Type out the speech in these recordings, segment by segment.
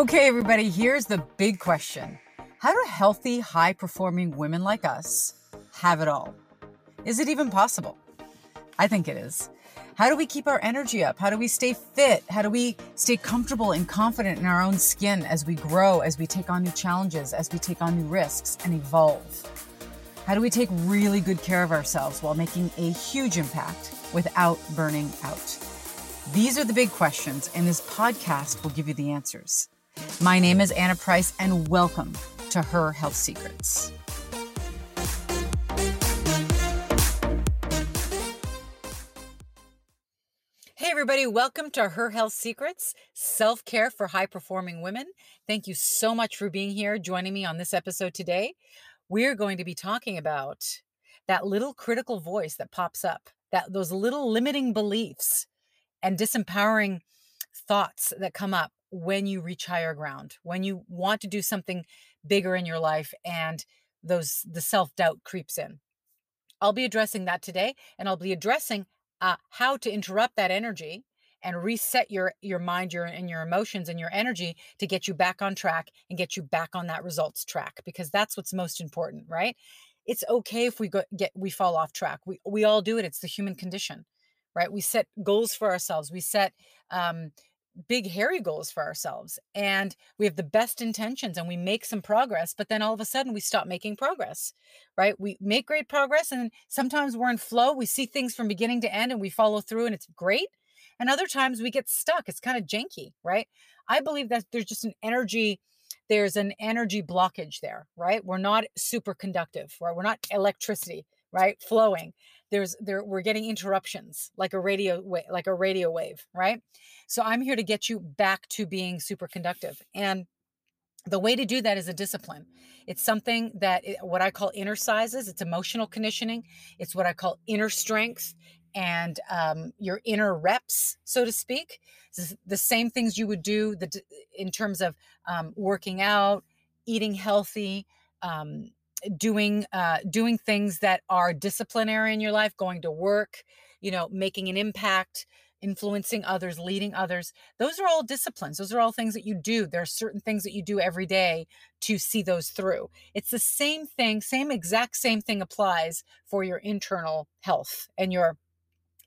Okay, everybody, here's the big question How do healthy, high performing women like us have it all? Is it even possible? I think it is. How do we keep our energy up? How do we stay fit? How do we stay comfortable and confident in our own skin as we grow, as we take on new challenges, as we take on new risks and evolve? How do we take really good care of ourselves while making a huge impact without burning out? These are the big questions, and this podcast will give you the answers. My name is Anna Price, and welcome to Her Health Secrets. Hey, everybody, welcome to Her Health Secrets Self Care for High Performing Women. Thank you so much for being here, joining me on this episode today. We're going to be talking about that little critical voice that pops up, that those little limiting beliefs and disempowering thoughts that come up when you reach higher ground, when you want to do something bigger in your life and those the self-doubt creeps in. I'll be addressing that today and I'll be addressing uh, how to interrupt that energy and reset your your mind your and your emotions and your energy to get you back on track and get you back on that results track because that's what's most important right? It's okay if we go, get we fall off track. We we all do it. It's the human condition right? We set goals for ourselves. We set um big hairy goals for ourselves and we have the best intentions and we make some progress but then all of a sudden we stop making progress right? We make great progress and sometimes we're in flow we see things from beginning to end and we follow through and it's great and other times we get stuck it's kind of janky right? I believe that there's just an energy there's an energy blockage there right? We're not super conductive right? We're not electricity right? Flowing there's there we're getting interruptions like a radio wave like a radio wave right? So i'm here to get you back to being super conductive and the way to do that is a discipline. It's something that what i call inner sizes it's emotional conditioning it's what i call inner strength and um, your inner reps so to speak. The same things you would do the, in terms of um, working out eating healthy um, doing uh, doing things that are disciplinary in your life going to work you know making an impact influencing others leading others. Those are all disciplines. Those are all things that you do. There are certain things that you do every day to see those through. It's the same thing same exact same thing applies for your internal health and your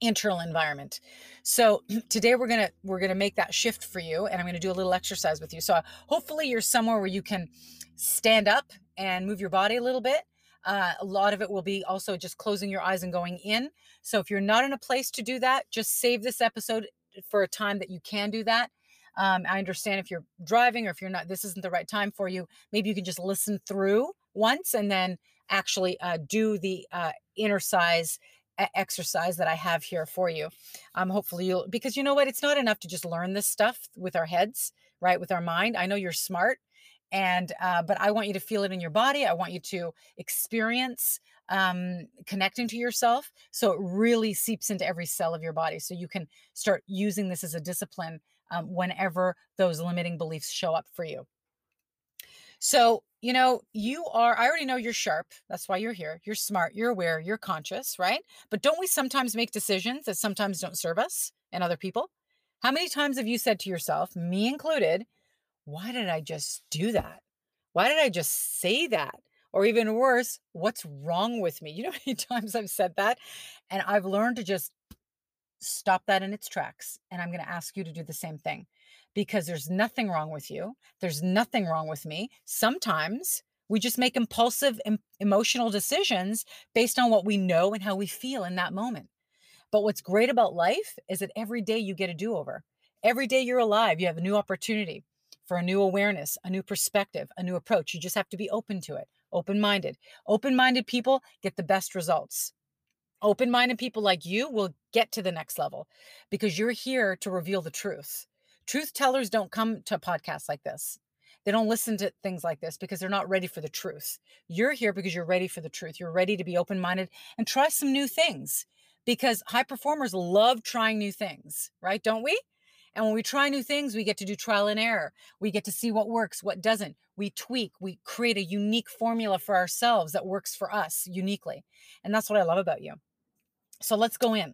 internal environment. So today we're gonna we're gonna make that shift for you and i'm gonna do a little exercise with you. So hopefully you're somewhere where you can stand up and move your body a little bit. Uh, a lot of it will be also just closing your eyes and going in. So if you're not in a place to do that, just save this episode for a time that you can do that. Um, I understand if you're driving or if you're not, this isn't the right time for you. Maybe you can just listen through once and then actually uh, do the uh, inner size exercise that I have here for you. Um, hopefully you'll, because you know what? It's not enough to just learn this stuff with our heads, right? With our mind. I know you're smart and uh, but i want you to feel it in your body i want you to experience um, connecting to yourself so it really seeps into every cell of your body so you can start using this as a discipline um, whenever those limiting beliefs show up for you. So you know you are i already know you're sharp that's why you're here you're smart you're aware you're conscious right? But don't we sometimes make decisions that sometimes don't serve us and other people? How many times have you said to yourself me included why did I just do that? Why did I just say that? Or even worse, what's wrong with me? You know how many times I've said that? And I've learned to just stop that in its tracks. And I'm going to ask you to do the same thing because there's nothing wrong with you. There's nothing wrong with me. Sometimes we just make impulsive, emotional decisions based on what we know and how we feel in that moment. But what's great about life is that every day you get a do over. Every day you're alive, you have a new opportunity for a new awareness, a new perspective, a new approach. You just have to be open to it, open minded. Open minded people get the best results. Open minded people like you will get to the next level because you're here to reveal the truth. Truth tellers don't come to podcasts like this. They don't listen to things like this because they're not ready for the truth. You're here because you're ready for the truth. You're ready to be open minded and try some new things because high performers love trying new things, right? Don't we? And when we try new things, we get to do trial and error. We get to see what works, what doesn't. We tweak, we create a unique formula for ourselves that works for us uniquely. And that's what I love about you. So let's go in.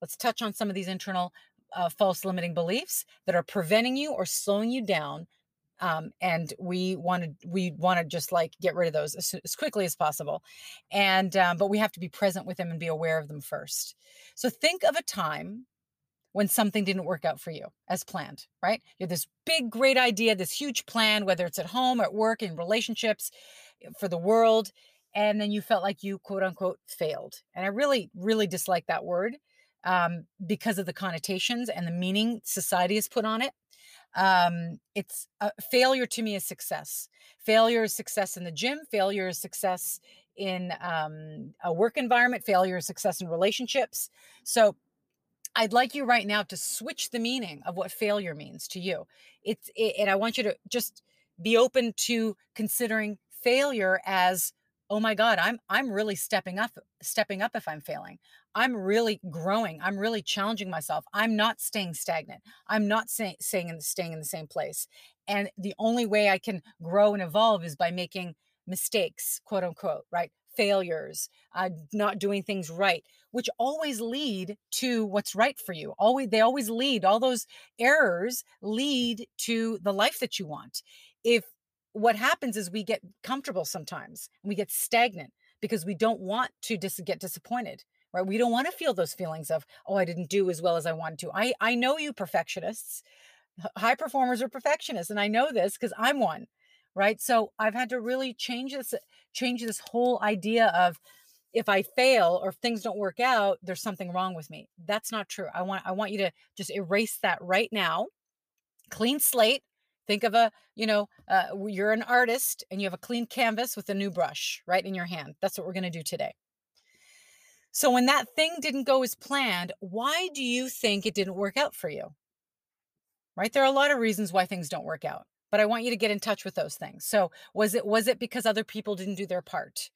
Let's touch on some of these internal uh, false limiting beliefs that are preventing you or slowing you down um, and we want to we want to just like get rid of those as, as quickly as possible and um, but we have to be present with them and be aware of them first so think of a time when something didn't work out for you as planned right you have this big great idea this huge plan whether it's at home at work in relationships for the world and then you felt like you quote unquote failed and i really really dislike that word um, because of the connotations and the meaning society has put on it um, it's a failure to me is success. Failure is success in the gym. Failure is success in um, a work environment. Failure is success in relationships. So I'd like you right now to switch the meaning of what failure means to you. It's it, and I want you to just be open to considering failure as oh my god i'm i'm really stepping up stepping up if i'm failing. I'm really growing. I'm really challenging myself. I'm not staying stagnant. I'm not say, staying in staying in the same place. And the only way i can grow and evolve is by making mistakes quote unquote right failures uh, not doing things right which always lead to what's right for you. Always they always lead all those errors lead to the life that you want. If what happens is we get comfortable sometimes and we get stagnant because we don't want to dis- get disappointed right? We don't want to feel those feelings of oh i didn't do as well as i wanted to. I i know you perfectionists. High performers are perfectionists and i know this because i'm one right so i've had to really change this change this whole idea of if i fail or if things don't work out there's something wrong with me that's not true i want i want you to just erase that right now clean slate Think of a, you know, uh, you're an artist and you have a clean canvas with a new brush right in your hand. That's what we're going to do today. So, when that thing didn't go as planned, why do you think it didn't work out for you? Right? There are a lot of reasons why things don't work out, but I want you to get in touch with those things. So, was it was it because other people didn't do their part?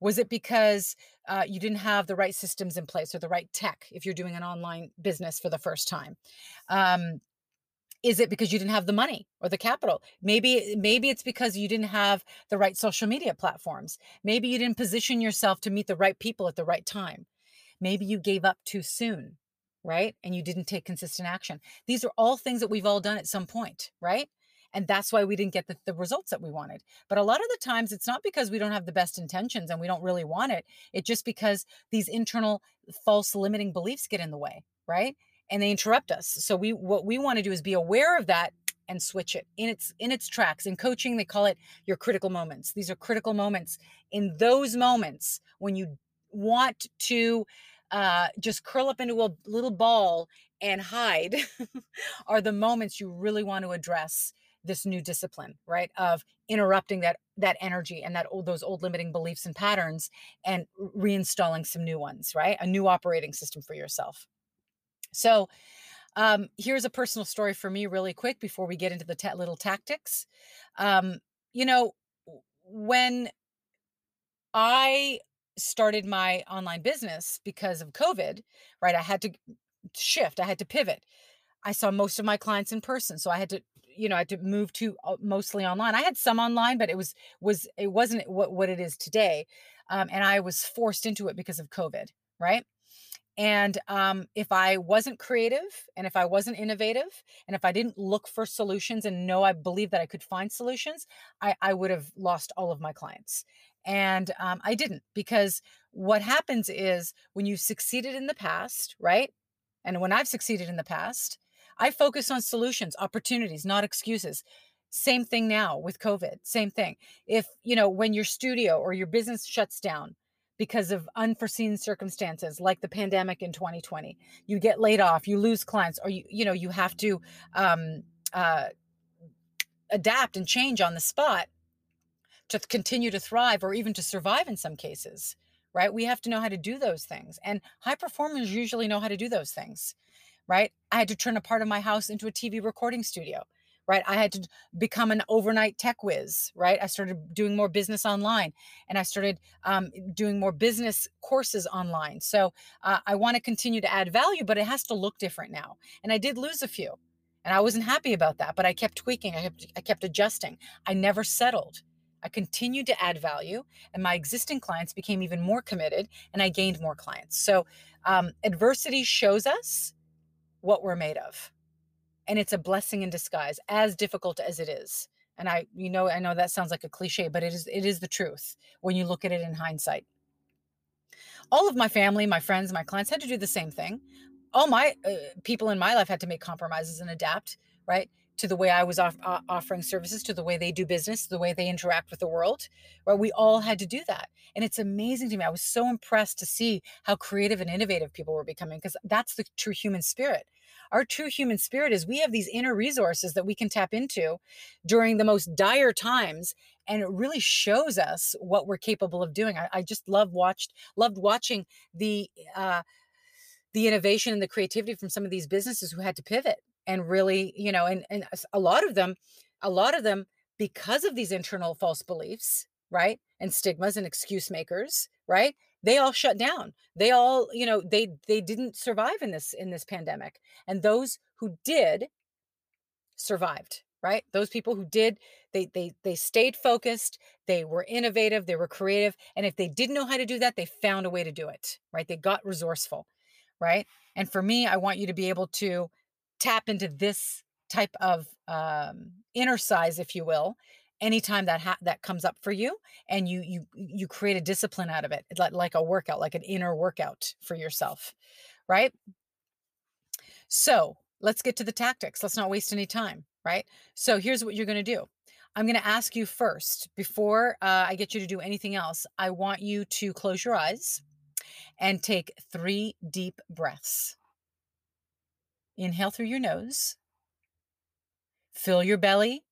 Was it because uh, you didn't have the right systems in place or the right tech if you're doing an online business for the first time? Um, is it because you didn't have the money or the capital maybe maybe it's because you didn't have the right social media platforms maybe you didn't position yourself to meet the right people at the right time maybe you gave up too soon right and you didn't take consistent action these are all things that we've all done at some point right and that's why we didn't get the, the results that we wanted but a lot of the times it's not because we don't have the best intentions and we don't really want it it's just because these internal false limiting beliefs get in the way right and they interrupt us. So we what we want to do is be aware of that and switch it in its in its tracks. In coaching, they call it your critical moments. These are critical moments. In those moments when you want to uh, just curl up into a little ball and hide are the moments you really want to address this new discipline right of interrupting that that energy and that old those old limiting beliefs and patterns and reinstalling some new ones right a new operating system for yourself so, um, here's a personal story for me, really quick, before we get into the little tactics. Um, you know, when I started my online business because of COVID, right? I had to shift, I had to pivot. I saw most of my clients in person, so I had to, you know, I had to move to uh, mostly online. I had some online, but it was was it wasn't what what it is today, um, and I was forced into it because of COVID, right? And um, if I wasn't creative and if I wasn't innovative and if I didn't look for solutions and know I believe that I could find solutions, I, I would have lost all of my clients. And um, I didn't because what happens is when you've succeeded in the past, right? And when I've succeeded in the past, I focus on solutions, opportunities, not excuses. Same thing now with COVID. Same thing. If, you know, when your studio or your business shuts down, because of unforeseen circumstances like the pandemic in 2020 you get laid off you lose clients or you you know you have to um, uh, adapt and change on the spot to continue to thrive or even to survive in some cases right we have to know how to do those things and high performers usually know how to do those things right i had to turn a part of my house into a tv recording studio right? I had to become an overnight tech whiz, right? I started doing more business online and I started um, doing more business courses online. So uh, I want to continue to add value, but it has to look different now. And I did lose a few and I wasn't happy about that, but I kept tweaking, I kept, I kept adjusting. I never settled. I continued to add value, and my existing clients became even more committed, and I gained more clients. So, um, adversity shows us what we're made of and it's a blessing in disguise as difficult as it is And I, you know, I know that sounds like a cliche, but it is, it is the truth when you look at it in hindsight. All of my family, my friends, my clients had to do the same thing. All my uh, people in my life had to make compromises and adapt, right? To the way I was off, uh, offering services, to the way they do business, the way they interact with the world. Right? We all had to do that. And it's amazing to me. I was so impressed to see how creative and innovative people were becoming because that's the true human spirit. Our true human spirit is we have these inner resources that we can tap into during the most dire times. And it really shows us what we're capable of doing. I, I just love watched, loved watching the, uh, the innovation and the creativity from some of these businesses who had to pivot and really you know and and a lot of them a lot of them because of these internal false beliefs right and stigmas and excuse makers right they all shut down. They all you know they they didn't survive in this in this pandemic and those who did survived right? Those people who did they they they stayed focused they were innovative they were creative and if they didn't know how to do that they found a way to do it right? They got resourceful right? And for me i want you to be able to tap into this type of um, inner size, if you will, anytime that ha- that comes up for you, and you you you create a discipline out of it, like like a workout, like an inner workout for yourself, right? So let's get to the tactics. Let's not waste any time, right? So here's what you're going to do. I'm going to ask you first before uh, I get you to do anything else. I want you to close your eyes and take three deep breaths. Inhale through your nose. Fill your belly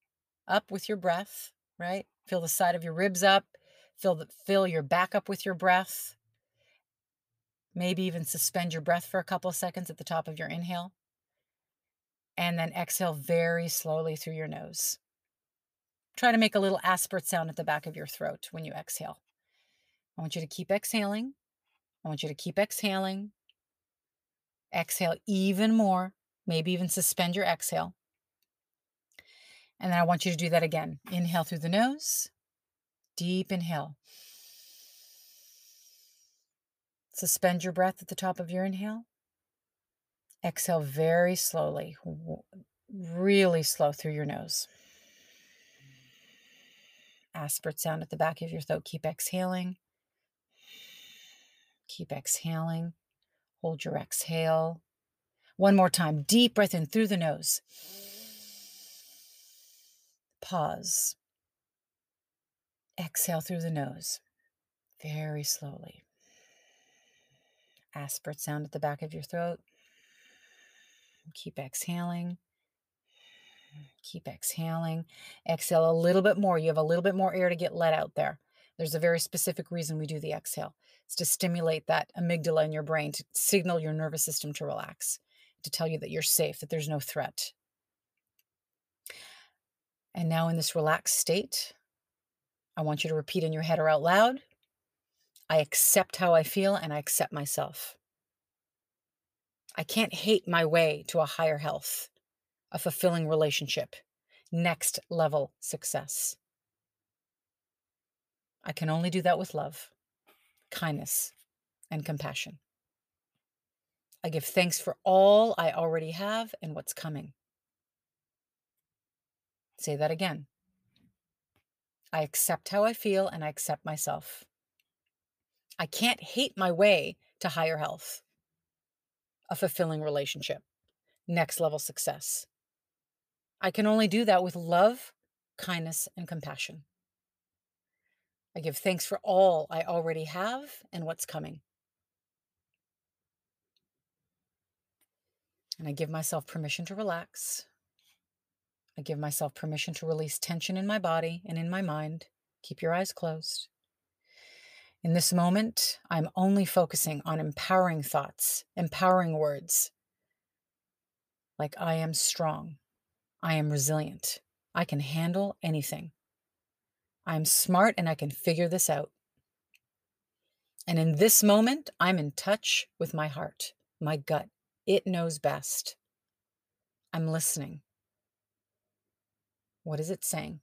up with your breath, right? Fill the side of your ribs up. Fill the, fill your back up with your breath. Maybe even suspend your breath for a couple of seconds at the top of your inhale. And then exhale very slowly through your nose. Try to make a little aspirate sound at the back of your throat when you exhale. I want you to keep exhaling. I want you to keep exhaling. Exhale even more, maybe even suspend your exhale. And then I want you to do that again. Inhale through the nose, deep inhale. Suspend your breath at the top of your inhale. Exhale very slowly, really slow through your nose. Aspirate sound at the back of your throat. Keep exhaling. Keep exhaling. Hold your exhale. One more time. Deep breath in through the nose. Pause. Exhale through the nose very slowly. Aspirate sound at the back of your throat. Keep exhaling. Keep exhaling. Exhale a little bit more. You have a little bit more air to get let out there. There's a very specific reason we do the exhale. It's to stimulate that amygdala in your brain, to signal your nervous system to relax, to tell you that you're safe, that there's no threat. And now, in this relaxed state, I want you to repeat in your head or out loud I accept how I feel and I accept myself. I can't hate my way to a higher health, a fulfilling relationship, next level success. I can only do that with love, kindness, and compassion. I give thanks for all I already have and what's coming. Say that again. I accept how I feel and I accept myself. I can't hate my way to higher health, a fulfilling relationship, next level success. I can only do that with love, kindness, and compassion. I give thanks for all I already have and what's coming. And I give myself permission to relax. I give myself permission to release tension in my body and in my mind. Keep your eyes closed. In this moment, I'm only focusing on empowering thoughts, empowering words like I am strong, I am resilient, I can handle anything. I'm smart and I can figure this out. And in this moment, I'm in touch with my heart, my gut. It knows best. I'm listening. What is it saying?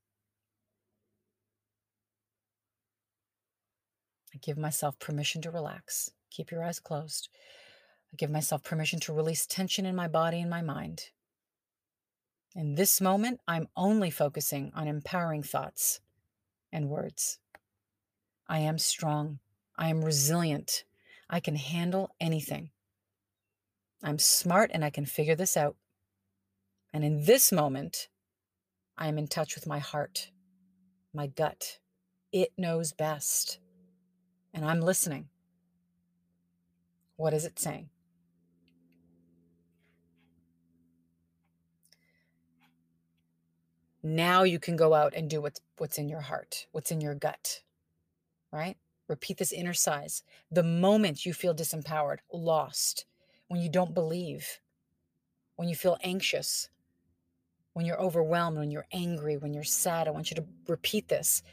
I give myself permission to relax. Keep your eyes closed. I give myself permission to release tension in my body and my mind. In this moment, I'm only focusing on empowering thoughts and words. I am strong. I am resilient. I can handle anything. I'm smart and I can figure this out. And in this moment, I am in touch with my heart, my gut. It knows best. And I'm listening. What is it saying? Now you can go out and do what's what's in your heart, what's in your gut. Right? Repeat this inner size. The moment you feel disempowered, lost, when you don't believe, when you feel anxious, when you're overwhelmed, when you're angry, when you're sad, I want you to repeat this.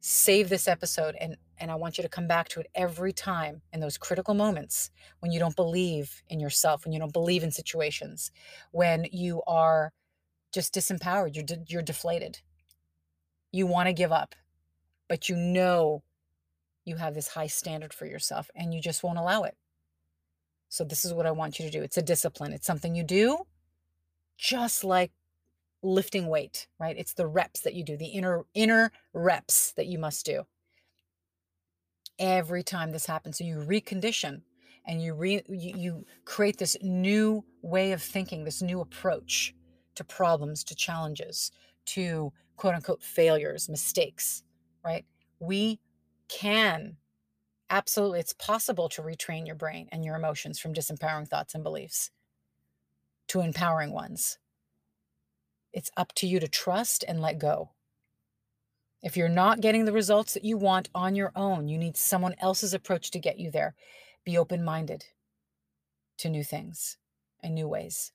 Save this episode and and I want you to come back to it every time in those critical moments when you don't believe in yourself, when you don't believe in situations, when you are just disempowered, you're de- you're deflated. You want to give up, but you know you have this high standard for yourself and you just won't allow it. So this is what I want you to do. It's a discipline. It's something you do just like lifting weight, right? It's the reps that you do, the inner inner reps that you must do. Every time this happens, so you recondition and you re you, you create this new way of thinking, this new approach to problems, to challenges, to quote unquote failures, mistakes, right? We can absolutely, it's possible to retrain your brain and your emotions from disempowering thoughts and beliefs to empowering ones. It's up to you to trust and let go. If you're not getting the results that you want on your own, you need someone else's approach to get you there. Be open minded to new things and new ways.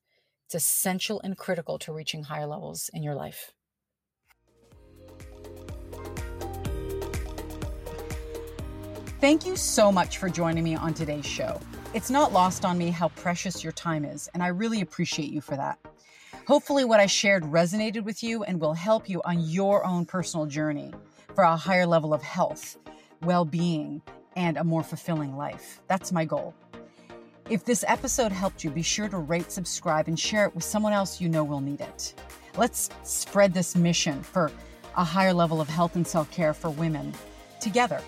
It's essential and critical to reaching higher levels in your life. Thank you so much for joining me on today's show. It's not lost on me how precious your time is, and I really appreciate you for that. Hopefully, what I shared resonated with you and will help you on your own personal journey for a higher level of health, well being, and a more fulfilling life. That's my goal. If this episode helped you, be sure to rate, subscribe, and share it with someone else you know will need it. Let's spread this mission for a higher level of health and self care for women together.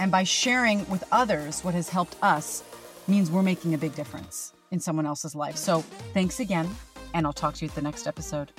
And by sharing with others what has helped us means we're making a big difference in someone else's life. So thanks again, and I'll talk to you at the next episode.